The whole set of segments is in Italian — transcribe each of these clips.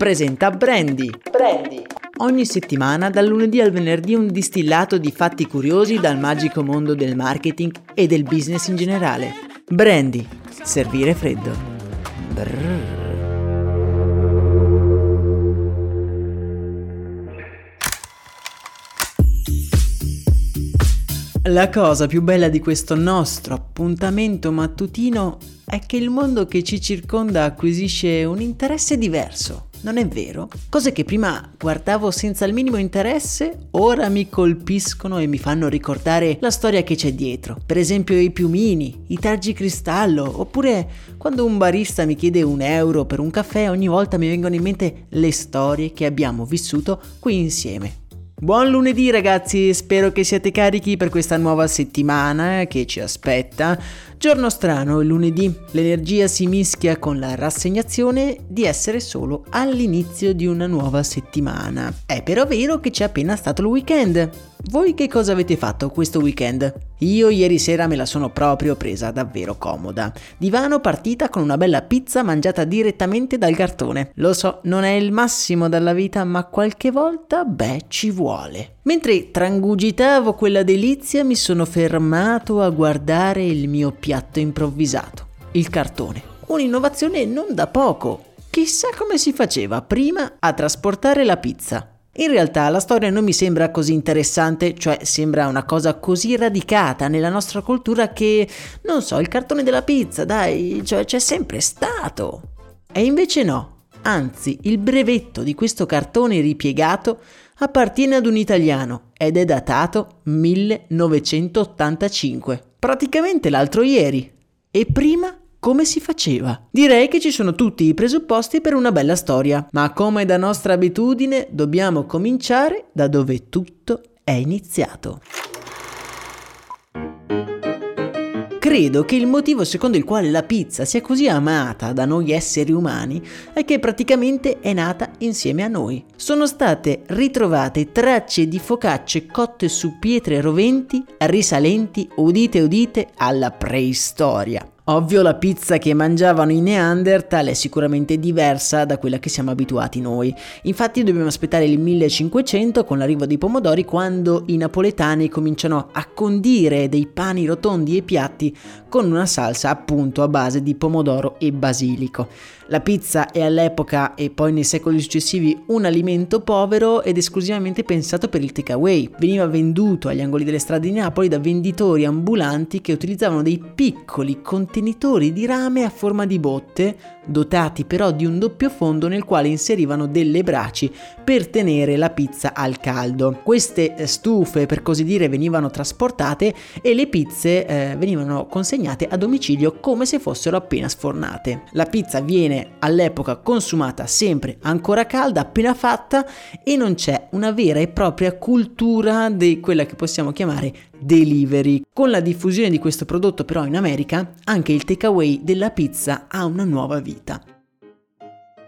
presenta Brandy. Brandy. Ogni settimana, dal lunedì al venerdì, un distillato di fatti curiosi dal magico mondo del marketing e del business in generale. Brandy. Servire freddo. Brrr. La cosa più bella di questo nostro appuntamento mattutino è che il mondo che ci circonda acquisisce un interesse diverso. Non è vero? Cose che prima guardavo senza il minimo interesse, ora mi colpiscono e mi fanno ricordare la storia che c'è dietro. Per esempio i piumini, i targi cristallo, oppure quando un barista mi chiede un euro per un caffè, ogni volta mi vengono in mente le storie che abbiamo vissuto qui insieme. Buon lunedì ragazzi, spero che siate carichi per questa nuova settimana che ci aspetta. Giorno strano, il lunedì, l'energia si mischia con la rassegnazione di essere solo all'inizio di una nuova settimana. È però vero che c'è appena stato il weekend. Voi che cosa avete fatto questo weekend? Io ieri sera me la sono proprio presa davvero comoda. Divano partita con una bella pizza mangiata direttamente dal cartone. Lo so, non è il massimo dalla vita, ma qualche volta, beh, ci vuole. Mentre trangugitavo quella delizia mi sono fermato a guardare il mio piatto improvvisato, il cartone. Un'innovazione non da poco. Chissà come si faceva prima a trasportare la pizza. In realtà la storia non mi sembra così interessante, cioè sembra una cosa così radicata nella nostra cultura che, non so, il cartone della pizza, dai, cioè c'è sempre stato. E invece no, anzi il brevetto di questo cartone ripiegato appartiene ad un italiano ed è datato 1985, praticamente l'altro ieri. E prima come si faceva? Direi che ci sono tutti i presupposti per una bella storia, ma come da nostra abitudine dobbiamo cominciare da dove tutto è iniziato. Credo che il motivo secondo il quale la pizza sia così amata da noi esseri umani è che praticamente è nata insieme a noi. Sono state ritrovate tracce di focacce cotte su pietre roventi risalenti, udite udite, alla preistoria. Ovvio la pizza che mangiavano i Neanderthal è sicuramente diversa da quella che siamo abituati noi. Infatti dobbiamo aspettare il 1500 con l'arrivo dei pomodori quando i napoletani cominciano a condire dei pani rotondi e piatti con una salsa appunto a base di pomodoro e basilico. La pizza è all'epoca e poi nei secoli successivi un alimento povero ed esclusivamente pensato per il takeaway. Veniva venduto agli angoli delle strade di Napoli da venditori ambulanti che utilizzavano dei piccoli contenitori di rame a forma di botte, dotati però di un doppio fondo nel quale inserivano delle braci per tenere la pizza al caldo. Queste stufe, per così dire, venivano trasportate e le pizze eh, venivano consegnate a domicilio come se fossero appena sfornate. La pizza viene all'epoca consumata sempre ancora calda, appena fatta e non c'è una vera e propria cultura di quella che possiamo chiamare delivery. Con la diffusione di questo prodotto però in America, anche il takeaway della pizza ha una nuova vita.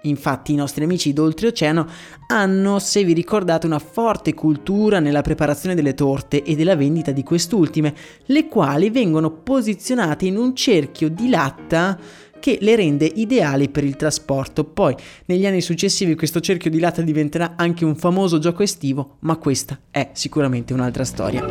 Infatti i nostri amici d'oltreoceano hanno, se vi ricordate, una forte cultura nella preparazione delle torte e della vendita di quest'ultime, le quali vengono posizionate in un cerchio di latta che le rende ideali per il trasporto. Poi negli anni successivi questo cerchio di latta diventerà anche un famoso gioco estivo, ma questa è sicuramente un'altra storia.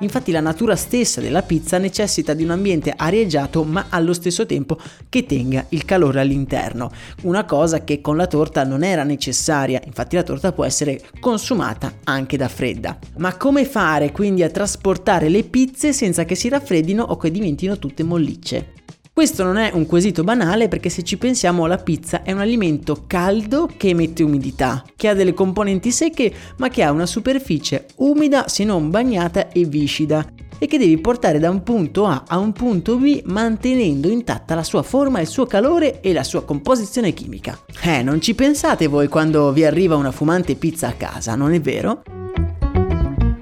Infatti la natura stessa della pizza necessita di un ambiente arieggiato ma allo stesso tempo che tenga il calore all'interno, una cosa che con la torta non era necessaria, infatti la torta può essere consumata anche da fredda. Ma come fare quindi a trasportare le pizze senza che si raffreddino o che diventino tutte mollicce? Questo non è un quesito banale perché se ci pensiamo la pizza è un alimento caldo che emette umidità, che ha delle componenti secche ma che ha una superficie umida se non bagnata e viscida. e che devi portare da un punto A a un punto B mantenendo intatta la sua forma, il suo calore e la sua composizione chimica. Eh, non ci pensate voi quando vi arriva una fumante pizza a casa, non è vero?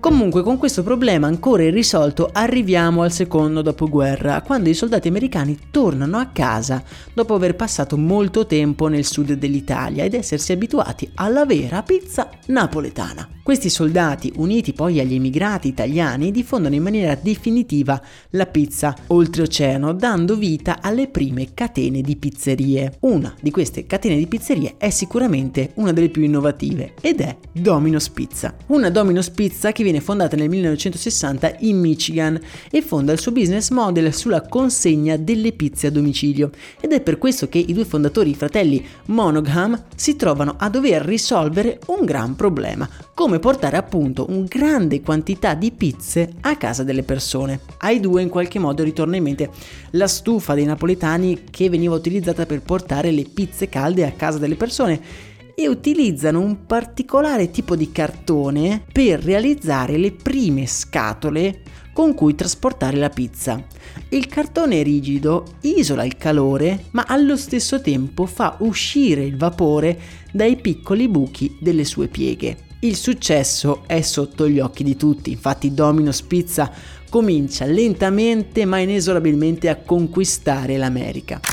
Comunque con questo problema ancora irrisolto arriviamo al secondo dopoguerra, quando i soldati americani tornano a casa dopo aver passato molto tempo nel sud dell'Italia ed essersi abituati alla vera pizza napoletana. Questi soldati, uniti poi agli emigrati italiani, diffondono in maniera definitiva la pizza oltreoceano, dando vita alle prime catene di pizzerie. Una di queste catene di pizzerie è sicuramente una delle più innovative ed è Domino's Pizza. Una Domino's Pizza che viene fondata nel 1960 in Michigan e fonda il suo business model sulla consegna delle pizze a domicilio. Ed è per questo che i due fondatori, i fratelli Monogam, si trovano a dover risolvere un gran problema, come portare appunto un grande quantità di pizze a casa delle persone. Ai due in qualche modo ritorna in mente la stufa dei napoletani che veniva utilizzata per portare le pizze calde a casa delle persone e utilizzano un particolare tipo di cartone per realizzare le prime scatole con cui trasportare la pizza. Il cartone rigido isola il calore, ma allo stesso tempo fa uscire il vapore dai piccoli buchi delle sue pieghe. Il successo è sotto gli occhi di tutti, infatti Domino's Pizza comincia lentamente ma inesorabilmente a conquistare l'America.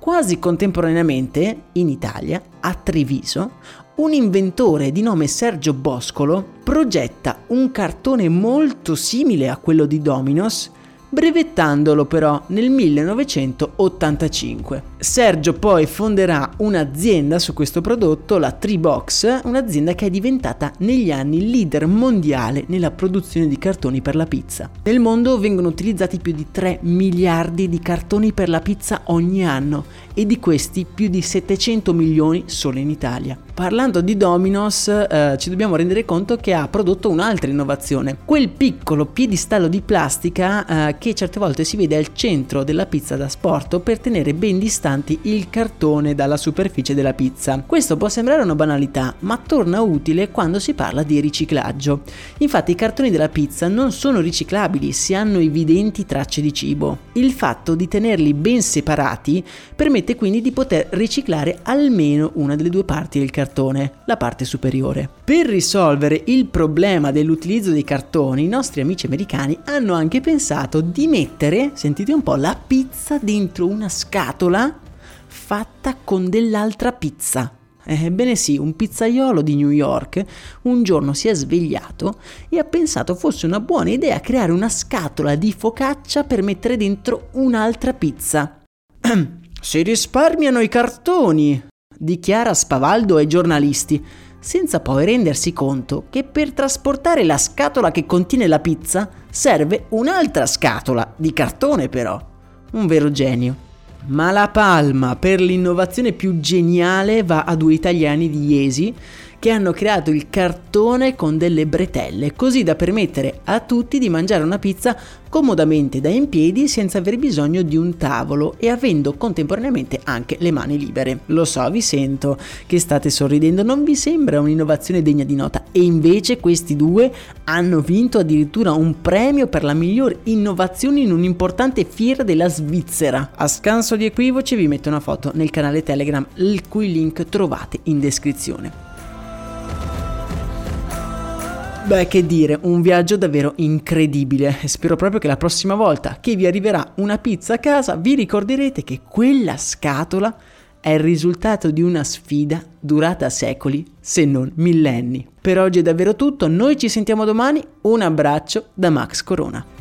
Quasi contemporaneamente, in Italia, a Treviso, un inventore di nome Sergio Boscolo progetta un cartone molto simile a quello di Domino's brevettandolo però nel 1985. Sergio poi fonderà un'azienda su questo prodotto, la Treebox, un'azienda che è diventata negli anni leader mondiale nella produzione di cartoni per la pizza. Nel mondo vengono utilizzati più di 3 miliardi di cartoni per la pizza ogni anno e di questi più di 700 milioni solo in Italia. Parlando di Domino's eh, ci dobbiamo rendere conto che ha prodotto un'altra innovazione, quel piccolo piedistallo di plastica eh, che certe volte si vede al centro della pizza da sport per tenere ben distanti il cartone dalla superficie della pizza. Questo può sembrare una banalità, ma torna utile quando si parla di riciclaggio. Infatti i cartoni della pizza non sono riciclabili se hanno evidenti tracce di cibo. Il fatto di tenerli ben separati permette quindi di poter riciclare almeno una delle due parti del cartone cartone, la parte superiore. Per risolvere il problema dell'utilizzo dei cartoni, i nostri amici americani hanno anche pensato di mettere, sentite un po', la pizza dentro una scatola fatta con dell'altra pizza. Ebbene sì, un pizzaiolo di New York un giorno si è svegliato e ha pensato fosse una buona idea creare una scatola di focaccia per mettere dentro un'altra pizza. si risparmiano i cartoni, dichiara spavaldo ai giornalisti, senza poi rendersi conto che per trasportare la scatola che contiene la pizza serve un'altra scatola, di cartone però. Un vero genio. Ma la palma per l'innovazione più geniale va a due italiani di Iesi che hanno creato il cartone con delle bretelle, così da permettere a tutti di mangiare una pizza comodamente da in piedi senza aver bisogno di un tavolo e avendo contemporaneamente anche le mani libere. Lo so, vi sento che state sorridendo, non vi sembra un'innovazione degna di nota e invece questi due hanno vinto addirittura un premio per la miglior innovazione in un'importante fiera della Svizzera. A scanso di equivoci vi metto una foto nel canale Telegram, il cui link trovate in descrizione. Beh, che dire, un viaggio davvero incredibile spero proprio che la prossima volta che vi arriverà una pizza a casa vi ricorderete che quella scatola è il risultato di una sfida durata secoli, se non millenni. Per oggi è davvero tutto, noi ci sentiamo domani, un abbraccio da Max Corona.